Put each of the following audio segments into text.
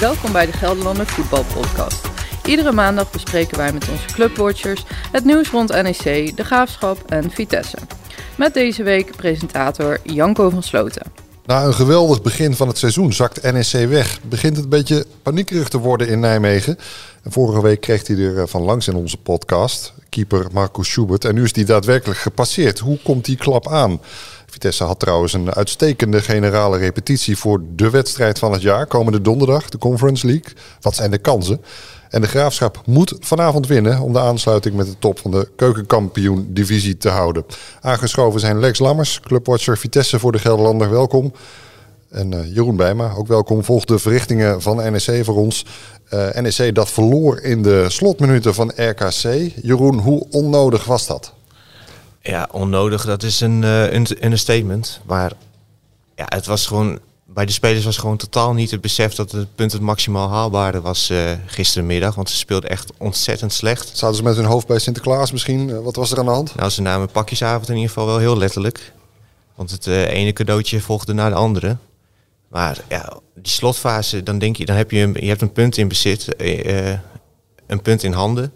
Welkom bij de Gelderlander Voetbalpodcast. Iedere maandag bespreken wij met onze clubwatchers het nieuws rond NEC, de Graafschap en Vitesse. Met deze week presentator Janko van Sloten. Na een geweldig begin van het seizoen zakt NEC weg. Begint het een beetje paniekerig te worden in Nijmegen. En vorige week kreeg hij er eh, van langs in onze podcast, keeper Marcus Schubert. En nu is die daadwerkelijk gepasseerd. Hoe komt die klap aan? Vitesse had trouwens een uitstekende generale repetitie voor de wedstrijd van het jaar. Komende donderdag, de Conference League. Wat zijn de kansen? En de Graafschap moet vanavond winnen om de aansluiting met de top van de keukenkampioen-divisie te houden. Aangeschoven zijn Lex Lammers, clubwatcher Vitesse voor de Gelderlander. Welkom. En uh, Jeroen Bijma, ook welkom. Volg de verrichtingen van NEC voor ons. Uh, NEC dat verloor in de slotminuten van RKC. Jeroen, hoe onnodig was dat? Ja, onnodig, dat is een, uh, een, een statement. Maar ja, het was gewoon bij de spelers was gewoon totaal niet het besef dat het punt het maximaal haalbare was uh, gisterenmiddag. Want ze speelden echt ontzettend slecht. Zaten ze met hun hoofd bij Sinterklaas misschien? Uh, wat was er aan de hand? Nou, ze namen pakjesavond in ieder geval wel heel letterlijk. Want het uh, ene cadeautje volgde naar de andere. Maar ja, die slotfase, dan denk je, dan heb je, een, je hebt een punt in bezit, een punt in handen.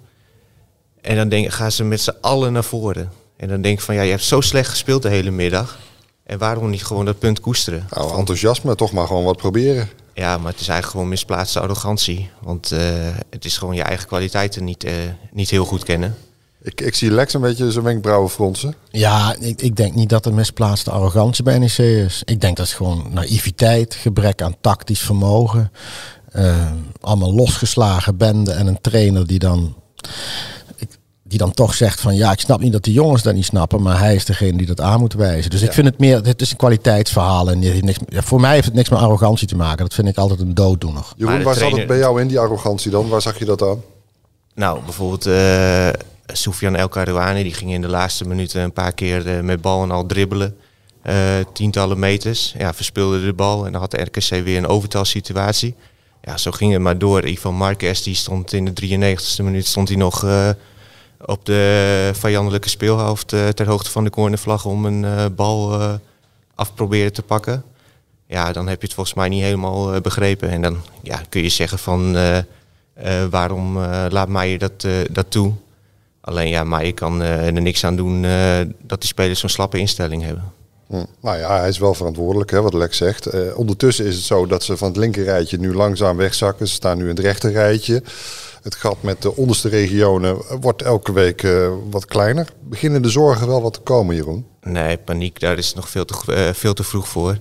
En dan denk, gaan ze met z'n allen naar voren. En dan denk ik van, ja, je hebt zo slecht gespeeld de hele middag. En waarom niet gewoon dat punt koesteren? Nou, enthousiasme, toch maar gewoon wat proberen. Ja, maar het is eigenlijk gewoon misplaatste arrogantie. Want uh, het is gewoon je eigen kwaliteiten niet, uh, niet heel goed kennen. Ik, ik zie Lex een beetje zijn wenkbrauwen fronsen. Ja, ik, ik denk niet dat er misplaatste arrogantie bij NEC is. Ik denk dat het gewoon naïviteit, gebrek aan tactisch vermogen. Uh, allemaal losgeslagen bende en een trainer die dan die dan toch zegt van ja, ik snap niet dat de jongens dat niet snappen, maar hij is degene die dat aan moet wijzen. Dus ja. ik vind het meer, het is een kwaliteitsverhaal en niks, ja, voor mij heeft het niks met arrogantie te maken. Dat vind ik altijd een dooddoener. Jeroen, waar trainer... zat het bij jou in die arrogantie dan? Waar zag je dat aan? Nou, bijvoorbeeld uh, Soufiane El Karouani, die ging in de laatste minuten een paar keer uh, met bal en al dribbelen. Uh, tientallen meters. Ja, verspeelde de bal en dan had de RKC weer een overtalsituatie. Ja, zo ging het maar door. Ivan Marquez, die stond in de 93ste minuut, stond hij nog op de vijandelijke speelhoofd uh, ter hoogte van de cornervlag om een uh, bal uh, af proberen te pakken. Ja, dan heb je het volgens mij niet helemaal begrepen. En dan ja, kun je zeggen van waarom laat Meijer dat, dat toe? Alleen ja, kan er niks aan doen dat die spelers zo'n slappe instelling hebben. Hm. Nou ja, hij is wel verantwoordelijk, hè, wat Lex zegt. Ondertussen is het zo dat ze van het linkerrijtje nu langzaam wegzakken. Ze staan nu in het rechterrijtje. Het gat met de onderste regionen wordt elke week uh, wat kleiner. Beginnen de zorgen wel wat te komen, Jeroen? Nee, paniek, daar is nog veel te, uh, veel te vroeg voor.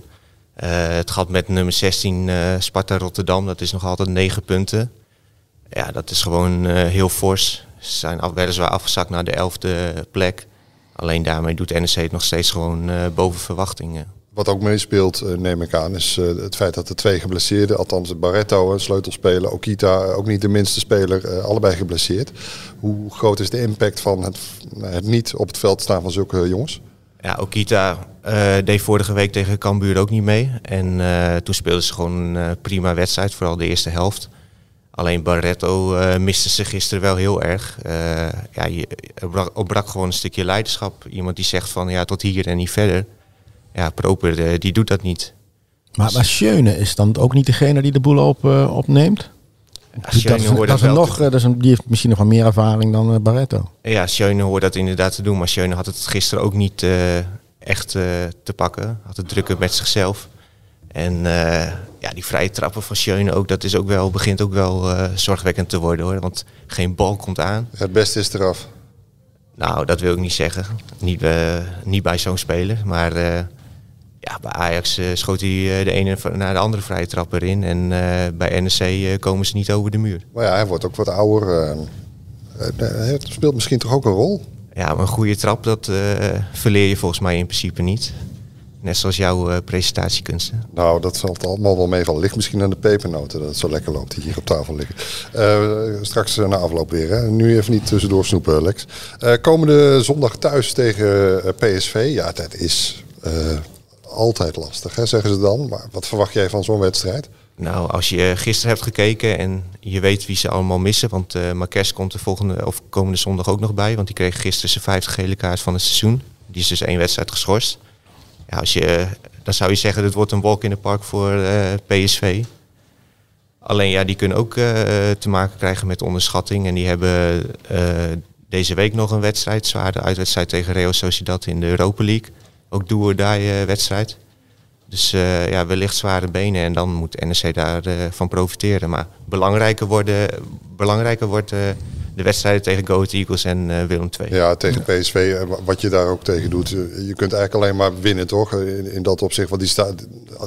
het gat met nummer 16 Sparta Rotterdam, dat is nog altijd 9 punten. Ja, dat is gewoon heel fors. Ze zijn af, weliswaar afgezakt naar de elfde plek. Alleen daarmee doet NEC het nog steeds gewoon boven verwachtingen. Wat ook meespeelt, uh, neem ik aan, is uh, het feit dat de twee geblesseerden, althans Barretto, een sleutelspeler, Okita, ook niet de minste speler, allebei geblesseerd. Hoe groot is de impact van het, het niet op het veld staan van zulke jongens? Ja, Okita deed vorige week tegen Cambuur ook niet mee. En toen speelden ze gewoon een prima wedstrijd, vooral de eerste helft. Alleen Barretto miste ze gisteren wel heel erg. Ja, je opbrak gewoon een stukje leiderschap. Iemand die zegt van ja, tot hier en niet verder. Ja, Proper uh, die doet dat niet. Maar, maar Schöne is dan ook niet degene die de boel op, opneemt? Ja, dat, dat, dat, nog, dat is een, die heeft misschien nog wel meer ervaring dan Barretto. Ja, Schöne hoort dat inderdaad te doen. Maar Schöne had het gisteren ook niet echt te pakken. Had het drukken met zichzelf. En uh, ja, die vrije trappen van Schöne ook, dat is ook wel, begint ook wel uh, zorgwekkend te worden hoor. Want geen bal komt aan. Het beste is eraf. Nou, dat wil ik niet zeggen. Niet, uh, niet bij zo'n speler. Maar ja, bij Ajax schoot hij de ene naar de andere vrije trap erin. En bij NEC komen ze niet over de muur. Maar ja, hij wordt ook wat ouder. het speelt misschien toch ook een rol? Ja, maar een goede trap, dat verleer je volgens mij in principe niet. Net zoals jouw presentatiekunsten. Nou, dat zal het allemaal wel meevallen. Ligt misschien aan de pepernoten dat het zo lekker loopt die hier op tafel liggen. Uh, straks na afloop weer. Hè. Nu even niet tussendoor snoepen, Lex. komende zondag thuis tegen PSV. Ja, dat is altijd lastig, hè, zeggen ze dan. Maar wat verwacht jij van zo'n wedstrijd? Nou, als je gisteren hebt gekeken en je weet wie ze allemaal missen. Want uh, Marques komt de volgende of komende zondag ook nog bij. Want die kreeg gisteren zijn vijfde gele kaart van het seizoen. Die is dus één wedstrijd geschorst ja, als je dan zou je zeggen, dit wordt een walk in the park voor PSV. Alleen ja, die kunnen ook te maken krijgen met onderschatting. En die hebben deze week nog een wedstrijd, zware uitwedstrijd tegen Real Sociedad in de Europa League. Ook do or die wedstrijd. Dus uh, ja, wellicht zware benen en dan moet NEC daarvan uh, van profiteren. Maar belangrijker, worden, belangrijker wordt de wedstrijden tegen Go Eagles en uh, Willem II. Ja, tegen PSV, wat je daar ook tegen doet. Je kunt eigenlijk alleen maar winnen, toch? In, in dat opzicht, want die staat,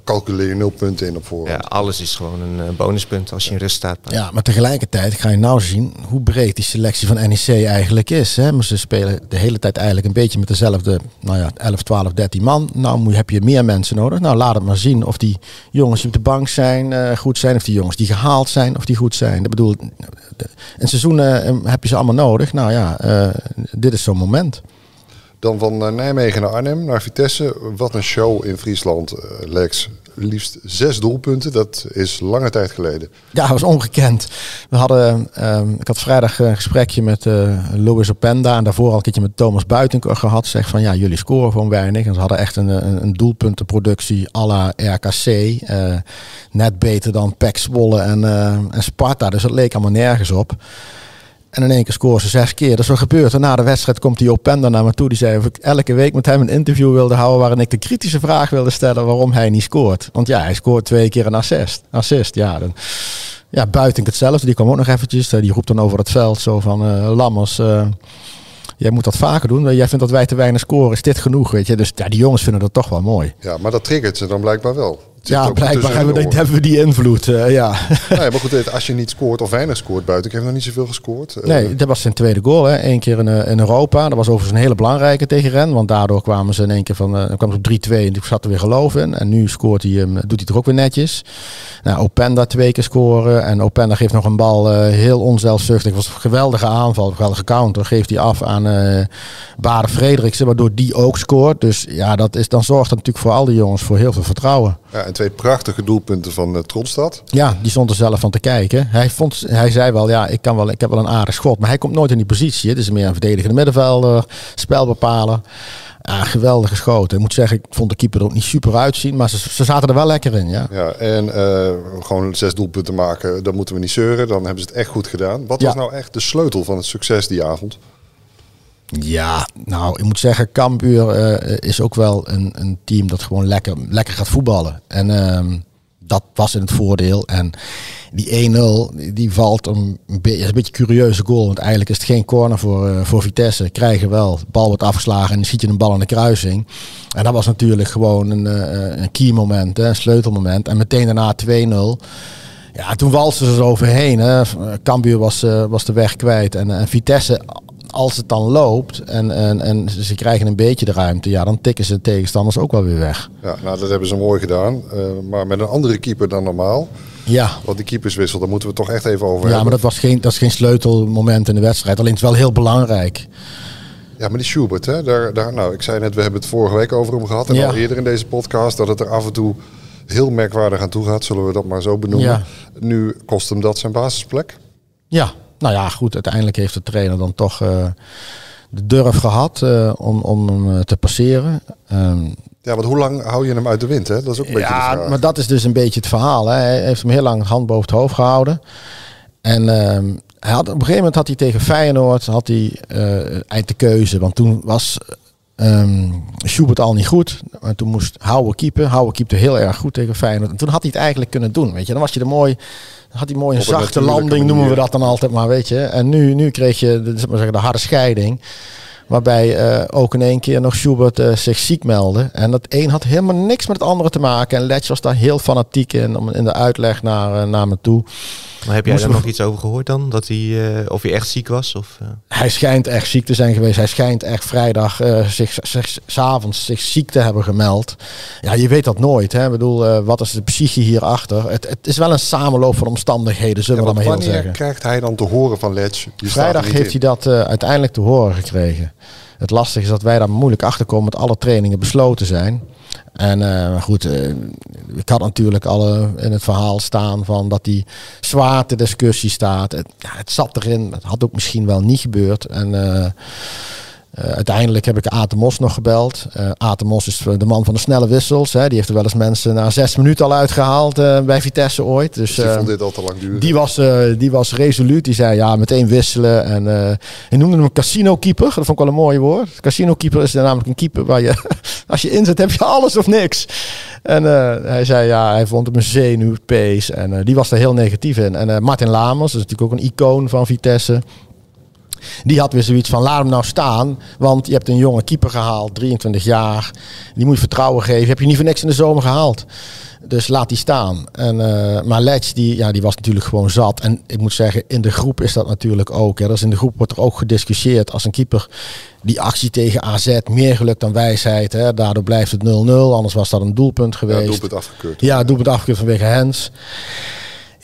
calculeer je nul punten in op voorhand. Ja, alles is gewoon een bonuspunt als je in rust staat. Ja, maar tegelijkertijd ga je nou zien hoe breed die selectie van NEC eigenlijk is. Hè? Maar ze spelen de hele tijd eigenlijk een beetje met dezelfde, nou ja, 11, 12, 13 man. Nou heb je meer mensen nodig. Nou, laat het maar zien of die jongens die op de bank zijn uh, goed zijn. Of die jongens die gehaald zijn, of die goed zijn. Dat bedoel, een seizoen uh, heb je ze allemaal nodig. Nou ja, uh, dit is zo'n moment. Dan van Nijmegen naar Arnhem, naar Vitesse. Wat een show in Friesland, Lex liefst zes doelpunten. Dat is lange tijd geleden. Ja, dat was ongekend. We hadden, um, ik had vrijdag een gesprekje met uh, Louis Openda en daarvoor al een keertje met Thomas Buitenkor gehad. Zeg van ja, jullie scoren gewoon weinig. En ze hadden echt een, een, een doelpuntenproductie à la RKC. Uh, net beter dan Zwolle en, uh, en Sparta. Dus dat leek allemaal nergens op. En in één keer scoren ze zes keer. Dat is wat gebeurt. En na de wedstrijd komt die Openda naar me toe. Die zei of ik elke week met hem een interview wilde houden... waarin ik de kritische vraag wilde stellen waarom hij niet scoort. Want ja, hij scoort twee keer een assist. Assist, ja. Dan, ja, buiten hetzelfde. Die kwam ook nog eventjes. Die roept dan over het veld zo van... Uh, Lammers, uh, jij moet dat vaker doen. Jij vindt dat wij te weinig scoren. Is dit genoeg, weet je? Dus ja, die jongens vinden dat toch wel mooi. Ja, maar dat triggert ze dan blijkbaar wel. Ja, blijkbaar hebben we, hebben we, die invloed. Uh, ja. Nee, maar goed, als je niet scoort of weinig scoort buiten, ik heb nog niet zoveel gescoord. Uh, nee, dat was zijn tweede goal. Hè. Eén keer in, uh, in Europa. Dat was overigens een hele belangrijke tegen Ren. Want daardoor kwamen ze in één keer van. Uh, kwamen ze op 3-2 en die zat er weer geloof in. En nu scoort hij hem, doet hij toch ook weer netjes. Nou, Openda twee keer scoren. En Openda geeft nog een bal heel onzelfzuchtig. was een geweldige aanval, een geweldige counter. Geeft hij af aan uh, Bade Frederiksen, waardoor die ook scoort. Dus ja, dat is, dan zorgt dat natuurlijk voor al die jongens voor heel veel vertrouwen. Ja, en twee prachtige doelpunten van uh, Tronstad. Ja, die stond er zelf van te kijken. Hij, vond, hij zei wel, ja, ik, kan wel, ik heb wel een aardig schot. Maar hij komt nooit in die positie. Het is meer een verdedigende middenvelder, spelbepaler. Ja, geweldig geschoten. Ik moet zeggen, ik vond de keeper er ook niet super uitzien. Maar ze, ze zaten er wel lekker in, ja. Ja, en uh, gewoon zes doelpunten maken, dan moeten we niet zeuren. Dan hebben ze het echt goed gedaan. Wat ja. was nou echt de sleutel van het succes die avond? Ja, nou, ik moet zeggen, Cambuur uh, is ook wel een, een team dat gewoon lekker, lekker gaat voetballen. En uh, dat was in het voordeel. En die 1-0, die valt een, beetje, een beetje curieuze goal. Want eigenlijk is het geen corner voor, uh, voor Vitesse. Krijgen wel, de bal wordt afgeslagen en dan ziet je een bal in de kruising. En dat was natuurlijk gewoon een, een key moment, hè, een sleutelmoment. En meteen daarna 2-0. Ja, toen walsten ze er overheen. Hè. Cambuur was, was de weg kwijt. En, en Vitesse als het dan loopt en, en, en ze krijgen een beetje de ruimte, ja, dan tikken ze de tegenstanders ook wel weer weg. Ja, nou dat hebben ze mooi gedaan. Uh, maar met een andere keeper dan normaal. Ja. Want die keeperswissel, daar moeten we toch echt even over ja, hebben. Ja, maar dat, was geen, dat is geen sleutelmoment in de wedstrijd. Alleen het is wel heel belangrijk. Ja, maar die Schubert, hè, daar, daar, nou, ik zei net, we hebben het vorige week over hem gehad. En ja. al eerder in deze podcast, dat het er af en toe heel merkwaardig aan toe gaat. Zullen we dat maar zo benoemen. Ja. Nu kost hem dat zijn basisplek. Ja, nou ja, goed. Uiteindelijk heeft de trainer dan toch uh, de durf gehad uh, om, om hem te passeren. Um, ja, want hoe lang hou je hem uit de wind? Hè? Dat is ook een ja, beetje de vraag. maar dat is dus een beetje het verhaal. Hè. Hij heeft hem heel lang hand boven het hoofd gehouden. En um, hij had, op een gegeven moment had hij tegen Feyenoord had hij, uh, eind de keuze. Want toen was um, Schubert al niet goed. Maar toen moest Houwe keeper. Houwe keepte heel erg goed tegen Feyenoord. En toen had hij het eigenlijk kunnen doen. Weet je, dan was je er mooi had hij mooi een zachte landing, noemen we dat dan altijd maar, weet je. En nu, nu kreeg je de, maar zeggen, de harde scheiding. Waarbij uh, ook in één keer nog Schubert uh, zich ziek meldde. En dat een had helemaal niks met het andere te maken. En Letch was daar heel fanatiek in, in de uitleg naar, uh, naar me toe. Maar heb jij daar nog iets over gehoord dan? Dat hij, of hij echt ziek was? Of, Hij schijnt echt ziek te zijn geweest. Hij schijnt echt vrijdag zich, zich, s'avonds zich ziek te hebben gemeld. Ja, je weet dat nooit. Hè? Ik bedoel, wat is de psyche hierachter? Het, het is wel een samenloop van omstandigheden, zullen ja, we maar heel wanneer zeggen. krijgt hij dan te horen van Letch? Vrijdag heeft hij dat uiteindelijk te horen gekregen. Het lastige is dat wij daar moeilijk achter komen dat alle trainingen besloten zijn. En uh, goed, uh, ik had natuurlijk al in het verhaal staan van dat die zwaarte discussie staat. Het, ja, het zat erin, het had ook misschien wel niet gebeurd. En uh, Uh, uiteindelijk heb ik Atemos nog gebeld. Uh, Atemos is de man van de snelle wissels. Hè. Die heeft er wel eens mensen na zes minuten al uitgehaald uh, bij Vitesse ooit. Dus, dus die vond dit al te lang duren? Die was, die was resoluut. Die zei ja, meteen wisselen. En hij noemde hem een casino keeper. Dat vond ik wel een mooi woord. Casino keeper is namelijk een keeper waar je, als je inzet, heb je alles of niks. En hij zei ja, hij vond hem een zenuwpees. En die was er heel negatief in. En Martin Lamers, is natuurlijk ook een icoon van Vitesse. Die had weer zoiets van, laat hem nou staan. Want je hebt een jonge keeper gehaald, 23 jaar. Die moet je vertrouwen geven. Heb je niet voor niks in de zomer gehaald. Dus laat die staan. En, uh, maar Letch, die, ja, die was natuurlijk gewoon zat. En ik moet zeggen, in de groep is dat natuurlijk ook. Hè. Dus in de groep wordt er ook gediscussieerd als een keeper die actie tegen AZ meer geluk dan wijsheid. Hè. Daardoor blijft het 0-0. Anders was dat een doelpunt geweest. Ja, doelpunt afgekeurd. Ja, doelpunt afgekeurd vanwege Hens.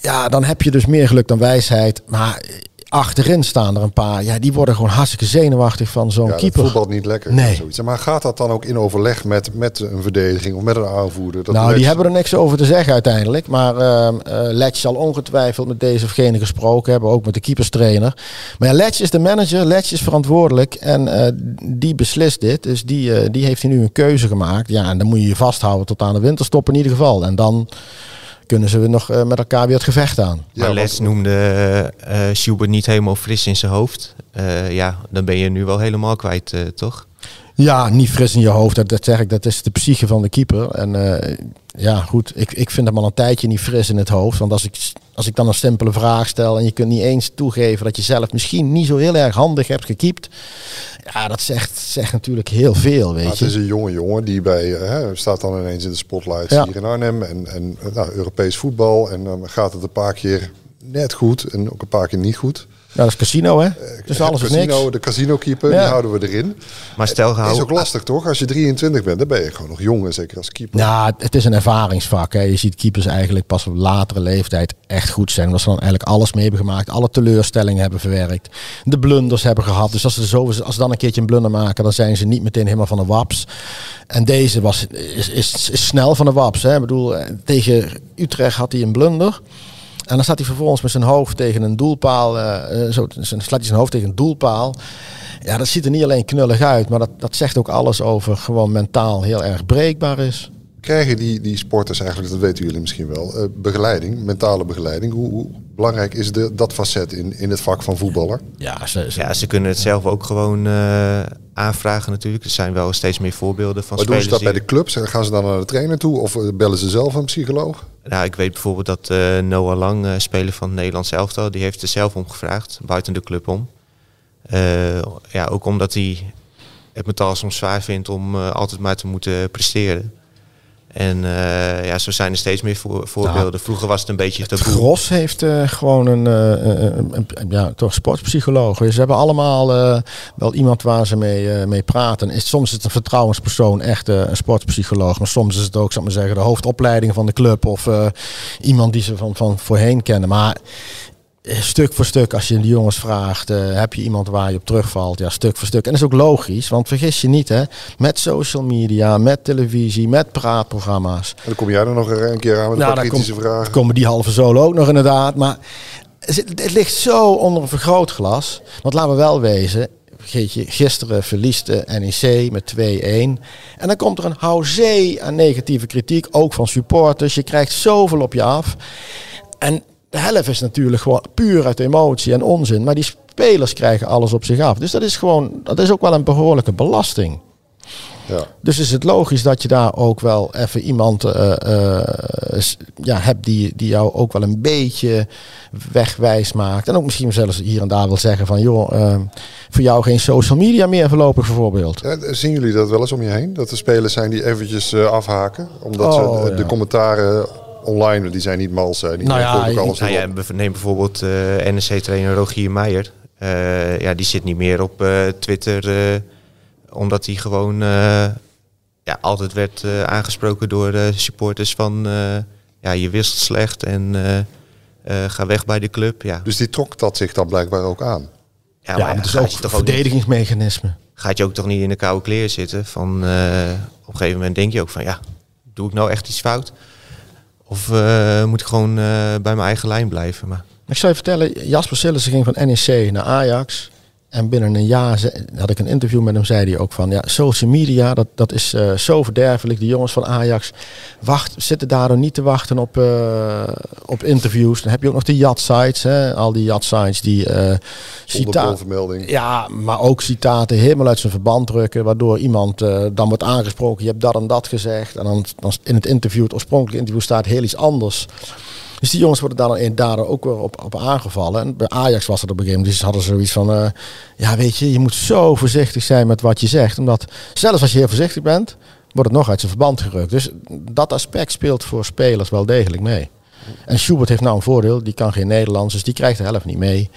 Ja, dan heb je dus meer geluk dan wijsheid. Maar achterin staan er een paar. Ja, die worden gewoon hartstikke zenuwachtig van zo'n ja, keeper. voetbal niet lekker. Nee. Zoiets. Maar gaat dat dan ook in overleg met, met een verdediging of met een aanvoerder? Dat nou, die hebben er niks over te zeggen uiteindelijk. Maar uh, Letch zal ongetwijfeld met deze of gene gesproken hebben. Ook met de keeperstrainer. Maar ja, Letch is de manager. Letch is verantwoordelijk. En uh, die beslist dit. Dus die, uh, die heeft hij nu een keuze gemaakt. Ja, en dan moet je je vasthouden tot aan de winterstop in ieder geval. En dan kunnen ze nog uh, met elkaar weer het gevecht aan. Ja, maar Les noemde uh, Schubert niet helemaal fris in zijn hoofd. Uh, ja, dan ben je nu wel helemaal kwijt, toch? Ja, niet fris in je hoofd. Dat, dat zeg ik, dat is de psyche van de keeper. En ja, goed, ik, ik vind hem al een tijdje niet fris in het hoofd. Want als ik, als ik dan een simpele vraag stel en je kunt niet eens toegeven dat je zelf misschien niet zo heel erg handig hebt gekiept. Ja, dat zegt, zegt natuurlijk heel veel, weet je. Het is een jonge jongen die bij, eh, hè, staat dan ineens in de spotlight hier in Arnhem. En, en nou, Europees voetbal. En dan gaat het een paar keer net goed en ook een paar keer niet goed. Ja, dat is casino, hè? Eh, dus alles casino, is niks. De casino-keeper, die houden we erin. Maar stel gehouden... Het is ook lastig, toch? Als je 23 bent, dan ben je gewoon nog jong, zeker als keeper. Ja, het is een ervaringsvak. Hè. Je ziet keepers eigenlijk pas op latere leeftijd echt goed zijn. Omdat ze dan eigenlijk alles mee hebben gemaakt. Alle teleurstellingen hebben verwerkt. De blunders hebben gehad. Dus als ze, zo, als ze dan een keertje een blunder maken, dan zijn ze niet meteen helemaal van de waps. En deze was, is, is, is snel van de waps. Hè. Ik bedoel, eh, tegen Utrecht had hij een blunder. En dan staat hij vervolgens met zijn hoofd tegen een doelpaal. Uh, zo, slaat hij zijn hoofd tegen een doelpaal. Ja, dat ziet er niet alleen knullig uit, maar dat, dat zegt ook alles over gewoon mentaal heel erg breekbaar is. Krijgen die, die sporters eigenlijk, dat weten jullie misschien wel, uh, begeleiding, mentale begeleiding? Hoe, hoe belangrijk is de, dat facet in, in het vak van voetballer? Ja, ze, ze, ja, ze kunnen het zelf ook gewoon uh, aanvragen natuurlijk. Er zijn wel steeds meer voorbeelden van maar spelers. doen ze dat bij de clubs? Gaan ze dan naar de trainer toe of bellen ze zelf een psycholoog? Nou, ik weet bijvoorbeeld dat uh, Noah Lang, uh, speler van het Nederlands elftal, die heeft er zelf om gevraagd, buiten de club om. Uh, ja, ook omdat hij het metaal soms zwaar vindt om altijd maar te moeten presteren. En uh, ja, zo zijn er steeds meer voorbeelden. Vroeger was het een beetje taboe. Gros heeft uh, gewoon een, uh, een, een, ja, toch sportpsycholoog. Ze hebben allemaal wel iemand waar ze mee, mee praten. Is, soms is het een vertrouwenspersoon, echt een sportpsycholoog. Maar soms is het ook, zal maar zeggen, de hoofdopleiding van de club. Of iemand die ze van, van voorheen kennen. Maar stuk voor stuk, als je de jongens vraagt, uh, heb je iemand waar je op terugvalt? Ja, stuk voor stuk. En dat is ook logisch, want vergis je niet, hè, met social media, met televisie, met praatprogramma's. En dan kom jij er nog een keer aan met nou, een kritische vragen. komen die halve solo ook nog inderdaad. Maar het, ligt zo onder een vergrootglas. Want laten we wel wezen, vergeet je, gisteren verliest de NEC met 2-1. En dan komt er een houzee aan negatieve kritiek, ook van supporters. Je krijgt zoveel op je af. En de helft is natuurlijk gewoon puur uit emotie en onzin. Maar die spelers krijgen alles op zich af. Dus dat is gewoon, dat is ook wel een behoorlijke belasting. Ja. Dus is het logisch dat je daar ook wel even iemand uh, uh, ja, hebt die, die jou ook wel een beetje wegwijs maakt. En ook misschien zelfs hier en daar wil zeggen van joh, uh, voor jou geen social media meer voorlopig bijvoorbeeld. Ja, zien jullie dat wel eens om je heen? Dat er spelers zijn die eventjes afhaken? Omdat oh, ze de, de commentaren online, die zijn niet mals. Die nou ja, alles nou ja, neem bijvoorbeeld uh, eh, NEC-trainer Rogier Meijer. Uh, ja, die zit niet meer op uh, Twitter, omdat hij gewoon ja, altijd werd aangesproken door supporters van ja, je wist slecht en ga weg bij de club. Ja. Dus die trok dat zich dan blijkbaar ook aan? Ja, maar, het is ook een verdedigingsmechanisme. Gaat je ook toch niet in de koude kleren zitten? Van, op een gegeven moment denk je ook van ja, doe ik nou echt iets fout? Of uh, moet ik gewoon uh, bij mijn eigen lijn blijven? Maar... Ik zou je vertellen, Jasper Sillissen ging van NEC naar Ajax. En binnen een jaar ze- had ik een interview met hem, zei hij ook van ja, social media, dat, dat is eh, zo verderfelijk. Die jongens van Ajax wacht, zitten daardoor niet te wachten op, eh, op interviews. Dan heb je ook nog de yacht-sites, hè, al die yacht-sites die eh Zonder cita- bronvermelding. ja, maar ook citaten helemaal uit zijn verband drukken, waardoor iemand eh, dan wordt aangesproken. Je hebt dat en dat gezegd. En dan, dan in het interview, het oorspronkelijke interview, staat heel iets anders. Dus die jongens worden daar dan daardoor ook weer op, op aangevallen. En bij Ajax was het op een gegeven moment. Dus hadden ze zoiets van: eh, ja, weet je, je moet zo voorzichtig zijn met wat je zegt. Omdat zelfs als je heel voorzichtig bent, wordt het nog uit zijn verband gerukt. Dus dat aspect speelt voor spelers wel degelijk mee. En Schubert heeft nou een voordeel, die kan geen Nederlands, dus die krijgt de helft niet mee.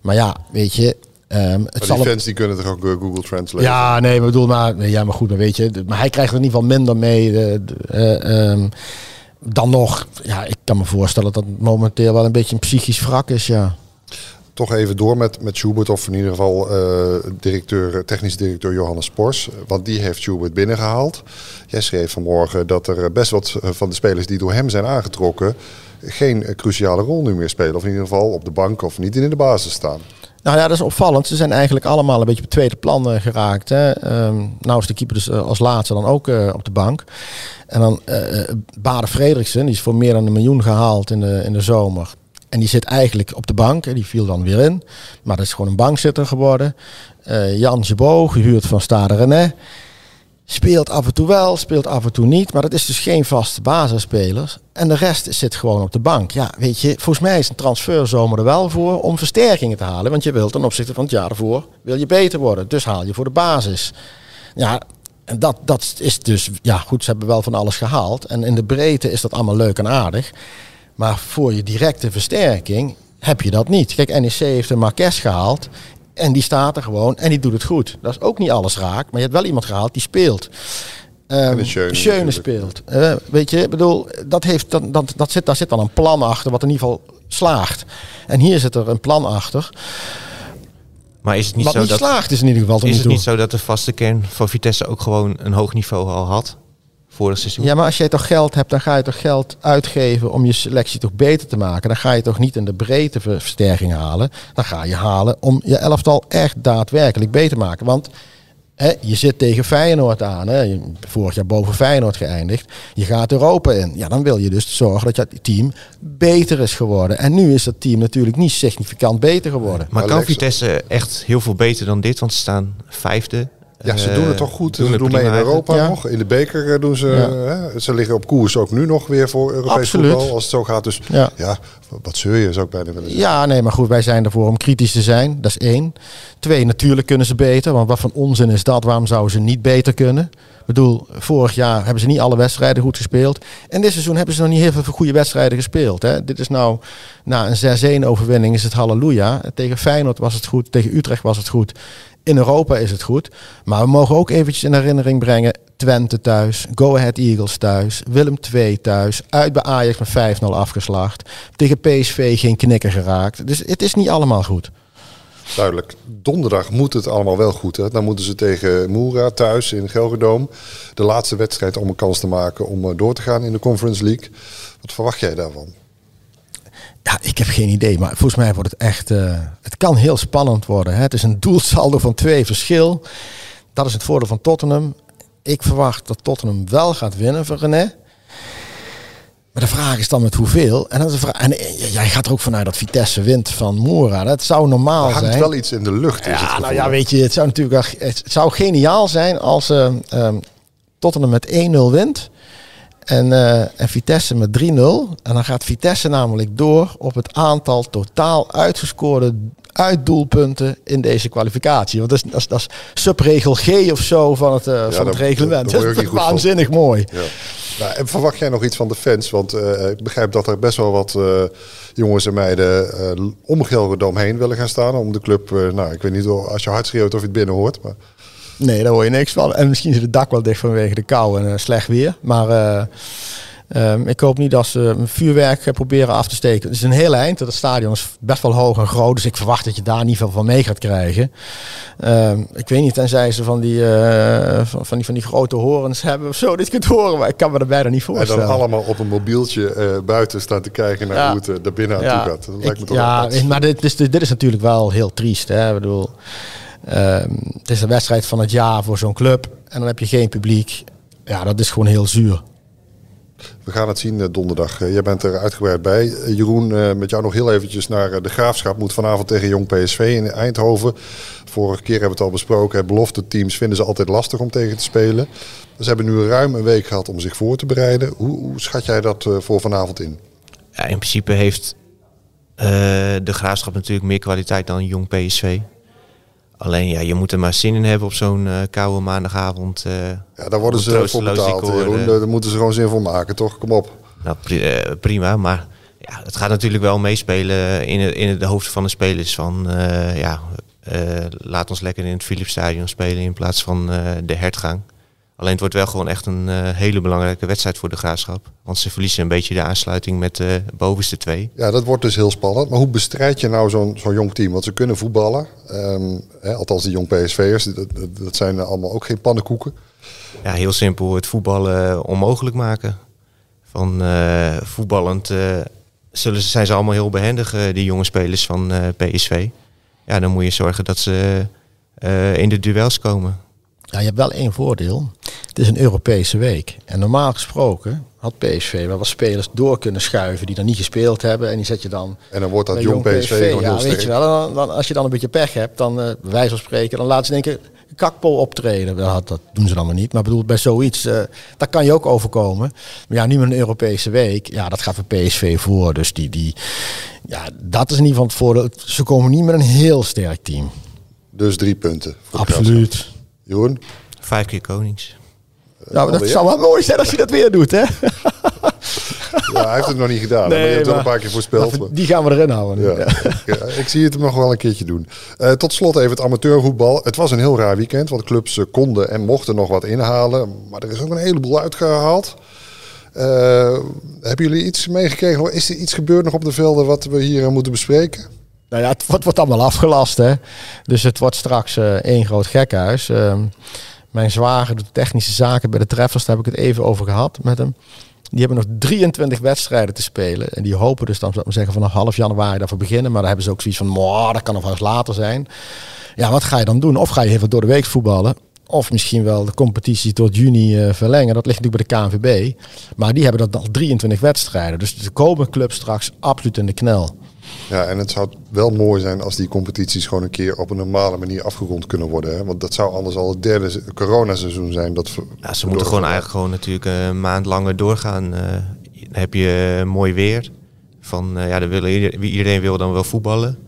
Maar ja, weet je, ehm, het zal die fans die kunnen toch ook eh, Google Translate? ja, nee, maar bedoel maar, nee, ja, maar goed, maar weet je, maar hij krijgt er in ieder geval minder mee. de- eh, ehm, dan nog, ja, ik kan me voorstellen dat het momenteel wel een beetje een psychisch wrak is, ja. Toch even door met, met Schubert, of in ieder geval eh, directeur, technisch directeur Johannes Pors. Want die heeft Schubert binnengehaald. Jij schreef vanmorgen dat er best wat van de spelers die door hem zijn aangetrokken... geen cruciale rol nu meer spelen. Of in ieder geval op de bank of niet in de basis staan. Nou ja, dat is opvallend. Ze zijn eigenlijk allemaal een beetje op tweede plan eh, geraakt. Hè. Ehm, nou is de keeper dus eh, als laatste dan ook eh, op de bank. En dan Bader Frederiksen, die is voor meer dan een miljoen gehaald in de, in de zomer. En die zit eigenlijk op de bank. Hè. Die viel dan weer in. Maar dat is gewoon een bankzitter geworden. Eh, Jan Jebo, gehuurd van Stade René. Speelt af en toe wel, speelt af en toe niet. Maar dat is dus geen vaste basisspeler. En de rest zit gewoon op de bank. Ja, weet je, volgens mij is een transferzomer er wel voor om versterkingen te halen. Want je wilt ten opzichte van het jaar ervoor, wil je beter worden. Dus haal je voor de basis. Ja, en dat, dat is dus, ja goed, ze hebben wel van alles gehaald. En in de breedte is dat allemaal leuk en aardig. Maar voor je directe versterking heb je dat niet. Kijk, NEC heeft een Marques gehaald. En die staat er gewoon en die doet het goed. Dat is ook niet alles raak. Maar je hebt wel iemand gehaald die speelt. De Schöne speelt. Eh, weet je, ik bedoel, dat heeft, dat, dat, dat zit, daar zit dan een plan achter wat in ieder geval slaagt. En hier zit er een plan achter. Maar is het niet wat zo niet dat... slaagt is in ieder geval Is het niet zo dat de vaste kern van Vitesse ook gewoon een hoog niveau al had? Vorig seizoen? Ja, maar als jij toch geld hebt, dan ga je toch geld uitgeven om je selectie toch beter te maken. Dan ga je toch niet in de breedte ver- versterking halen. Dan ga je halen om je elftal echt daadwerkelijk beter te maken. Want hè, je zit tegen Feyenoord aan. Hè. Je- Vorig jaar boven Feyenoord geëindigd. Je gaat Europa in. Ja, dan wil je dus zorgen dat je team beter is geworden. En nu is dat team natuurlijk niet significant beter geworden. Maar kan Alex- Vitesse echt heel veel beter dan dit? Want ze staan vijfde. Ja, ze Eh, doen het toch goed. doen ze het doen mee in Europa Ja. nog. In de beker eh, doen ze... Ja. Hè, ze liggen op koers ook nu nog weer voor Europees Absoluut. voetbal. Als het zo gaat. Dus Ja. ja, wat zeur je, zou ik bijna willen zeggen. Ja, nee, maar goed, wij zijn ervoor om kritisch te zijn. Dat is één. Twee, natuurlijk kunnen ze beter. Want wat van onzin is dat? Waarom zouden ze niet beter kunnen? Ik bedoel, vorig jaar hebben ze niet alle wedstrijden goed gespeeld. En dit seizoen hebben ze nog niet heel veel goede wedstrijden gespeeld. Hè. Dit is nou, na een 6-1 overwinning is het halleluja. Tegen Feyenoord was het goed, tegen Utrecht was het goed. In Europa is het goed. Maar we mogen ook eventjes in herinnering brengen. Twente thuis, Go Ahead Eagles thuis, Willem II thuis, uit bij Ajax met 5-0 afgeslacht. Tegen PSV geen knikker geraakt. Dus het is niet allemaal goed. Duidelijk. Donderdag moet het allemaal wel goed. Hè? Dan moeten ze tegen Moera thuis in Gelderdoom. De laatste wedstrijd om een kans te maken om eh, door te gaan in de Conference League. Wat verwacht jij daarvan? Ja, ik heb geen idee, maar volgens mij wordt het echt. eh, het kan heel spannend worden. Hè? Het is een doelsaldo van twee verschil. Dat is het voordeel van Tottenham. Ik verwacht dat Tottenham wel gaat winnen van René. Maar de vraag is dan met hoeveel. En, dat is de vraag, en eh, jij gaat er ook vanuit dat Vitesse wint van Mora. Dat zou normaal Er hangt zijn. wel iets in de lucht. is Ja, nou ja, weet je, het zou natuurlijk het zou geniaal zijn als eh, ehm, Tottenham met 1-0 wint. En, eh, en Vitesse met 3-0. En dan gaat Vitesse namelijk door op het aantal totaal uitgescoorde uitdoelpunten in deze kwalificatie. Want dat is, dat is, dat is subregel G of zo van het, eh, van het reglement. dat is van. waanzinnig mooi. Ja. Nou, en verwacht jij nog iets van de fans? Want eh, ik begrijp dat er best wel wat jongens en meiden om Gelredome heen willen gaan staan. Om de club, nou ik weet niet of- als je hard schreeuwt of je het binnen hoort. Maar Nee, daar hoor je niks van. En misschien zit het dak wel dicht vanwege de kou en eh, slecht weer. Maar eh, Ehm, ik hoop niet dat ze een vuurwerk proberen af te steken. Het is een heel eind. Dat stadion is best wel hoog en groot. Dus ik verwacht dat je daar niet veel van mee gaat krijgen. Ehm, ik weet niet, tenzij ze van die, van, van, die, van die grote horens hebben of zo. Dit kunt horen, maar ik kan me er bijna niet voorstellen. En dan allemaal op een mobieltje buiten staan te kijken naar hoe het er binnen aan toe gaat. Dat lijkt me toch ja, maar dit is, dit is natuurlijk wel heel triest. Hè? Ik bedoel, ehm, het is de wedstrijd van het jaar voor zo'n club. En dan heb je geen publiek. Ja, dat is gewoon heel zuur. We gaan het zien donderdag. Jij bent er uitgebreid bij. Jeroen, met jou nog heel eventjes naar de Graafschap. Moet vanavond tegen Jong PSV in Eindhoven. Vorige keer hebben we het al besproken. Belofte teams vinden ze altijd lastig om tegen te spelen. Ze hebben nu ruim een week gehad om zich voor te bereiden. Hoe, hoe schat jij dat voor vanavond in? Ja, in principe heeft uh, de Graafschap natuurlijk meer kwaliteit dan Jong PSV. Alleen ja, je moet er maar zin in hebben op zo'n uh, koude maandagavond. Uh, ja, daar worden ze voor betaald. Jeroen. Daar moeten ze gewoon zin voor maken, toch? Kom op. Nou, pri prima, maar ja, het gaat natuurlijk wel meespelen in, het, in de hoofd van de spelers. Van ja, laat ons lekker in het Philipsstadion spelen in plaats van de hertgang. Alleen het wordt wel gewoon echt een uh, hele belangrijke wedstrijd voor de graafschap. Want ze verliezen een beetje de aansluiting met de bovenste twee. Ja, dat wordt dus heel spannend. Maar hoe bestrijd je nou zo'n zo'n jong team? Want ze kunnen voetballen. Um, hè, althans, die jong PSV'ers, dat, dat, zijn allemaal ook geen pannenkoeken. Ja, heel simpel. Het voetballen onmogelijk maken. Van uh, voetballend uh, zullen, zijn ze allemaal heel behendig, die jonge spelers van PSV. Ja, dan moet je zorgen dat ze in de duels komen. Ja, je hebt wel één voordeel. Het is een Europese week. En normaal gesproken had PSV wel wat spelers door kunnen schuiven die dan niet gespeeld hebben. En die zet je dan. En dan wordt dat jong PSV, PSV nog ja, weet je wel. Dan, als je dan een beetje pech hebt, dan uh, bij wijze van spreken, dan laat ze denken kakpol optreden. Dat, dat doen ze dan maar niet. Maar bedoel, bij zoiets, uh, dat kan je ook overkomen. Maar ja, nu met een Europese week, ja, dat gaat voor PSV voor. Dus die, die, ja, dat is in ieder geval het voordeel. Ze komen niet met een heel sterk team. Dus drie punten. Absoluut. Jeroen? Vijf keer konings. Nou, dat zou wel mooi zijn als hij dat weer doet, hè? Ja, hij heeft het nog niet gedaan. Nee, maar je hebt het een paar keer voorspeld. Die gaan we erin houden. Ja. ja. ik zie het hem nog wel een keertje doen. Uh, tot slot even het amateurvoetbal. Het was een heel raar weekend, want clubs uh, konden en mochten nog wat inhalen. Maar er is ook een heleboel uitgehaald. Uh, hebben jullie iets meegekregen? Is er iets gebeurd nog op de velden wat we hier moeten bespreken? Nou ja, het wordt, wordt allemaal afgelast, hè. Dus het wordt straks één groot gekhuis. Mijn zwager doet technische zaken bij de Treffers. Daar heb ik het even over gehad met hem. Die hebben nog 23 wedstrijden te spelen. En die hopen dus dan, zou ik maar zeggen, vanaf half januari daarvoor beginnen. Maar daar hebben ze ook zoiets van, dat kan nog wel eens later zijn. Ja, wat ga je dan doen? Of ga je even door de week voetballen? Of misschien wel de competitie tot juni uh, verlengen. Dat ligt natuurlijk bij de KNVB. Maar die hebben dat al 23 wedstrijden. Dus de komen club straks absoluut in de knel. Ja, en het zou wel mooi zijn als die competities gewoon een keer op een normale manier afgerond kunnen worden. Hè? Want dat zou anders al het derde coronaseizoen zijn. Dat ja, ze moeten gewoon eigenlijk gewoon natuurlijk een maand langer doorgaan. Uh, dan heb je mooi weer. Van, uh, ja, dan willen iedereen, iedereen wil dan wel voetballen.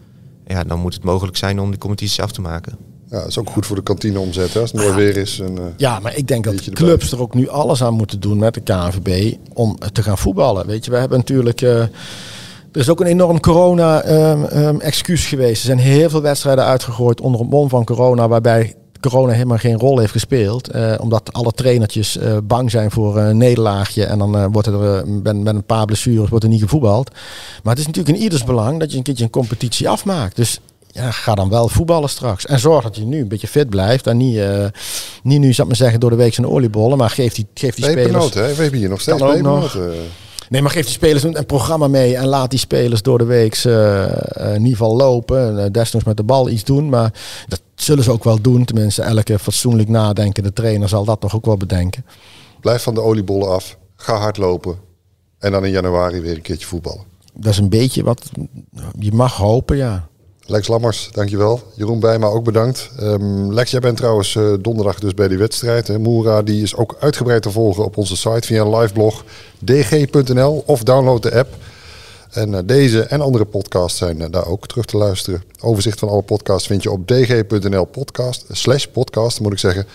Ja, dan moet het mogelijk zijn om die competities af te maken. Ja, dat is ook goed voor de kantine omzetten als het mooi weer is. En, uh, ja, maar ik denk dat clubs er ook nu alles aan moeten doen met de KNVB om te gaan voetballen. Weet je, we hebben natuurlijk... Er is ook een enorm corona-excuus ehm, um, geweest. Er zijn heel veel wedstrijden uitgegooid onder het mom van corona, waarbij corona helemaal geen rol heeft gespeeld. Uh, omdat alle trainertjes uh, bang zijn voor een nederlaagje. En dan uh, wordt er met, met, een paar blessures wordt er niet gevoetbald. Maar het is natuurlijk in ieders belang dat je een keertje een competitie afmaakt. Dus ja, ga dan wel voetballen straks. En zorg dat je nu een beetje fit blijft. En niet, niet nu, zal ik maar zeggen, door de week zijn oliebollen. Maar geef die, geef die spelers... hè? We hebben hier nog steeds pepernoten. Nee, maar geef die spelers een, programma mee en laat die spelers door de week uh, in ieder geval lopen. Uh, desnoods met de bal iets doen. Maar dat zullen ze ook wel doen. Tenminste, elke fatsoenlijk nadenkende trainer zal dat toch ook wel bedenken. Blijf van de oliebollen af. Ga hardlopen. En dan in januari weer een keertje voetballen. Dat is een beetje wat je mag hopen, ja. Lex Lammers, dankjewel. Jeroen Bijma ook bedankt. Um, Lex, jij bent trouwens uh, donderdag dus bij die wedstrijd. Moera die is ook uitgebreid te volgen op onze site via een liveblog dg.nl of download de app. En uh, deze en andere podcasts zijn uh, daar ook terug te luisteren. Overzicht van alle podcasts vind je op dg.nl podcast, slash podcast moet ik zeggen.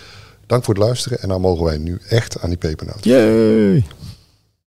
Dank voor het luisteren en nou mogen wij nu echt aan die pepernoot. Yay!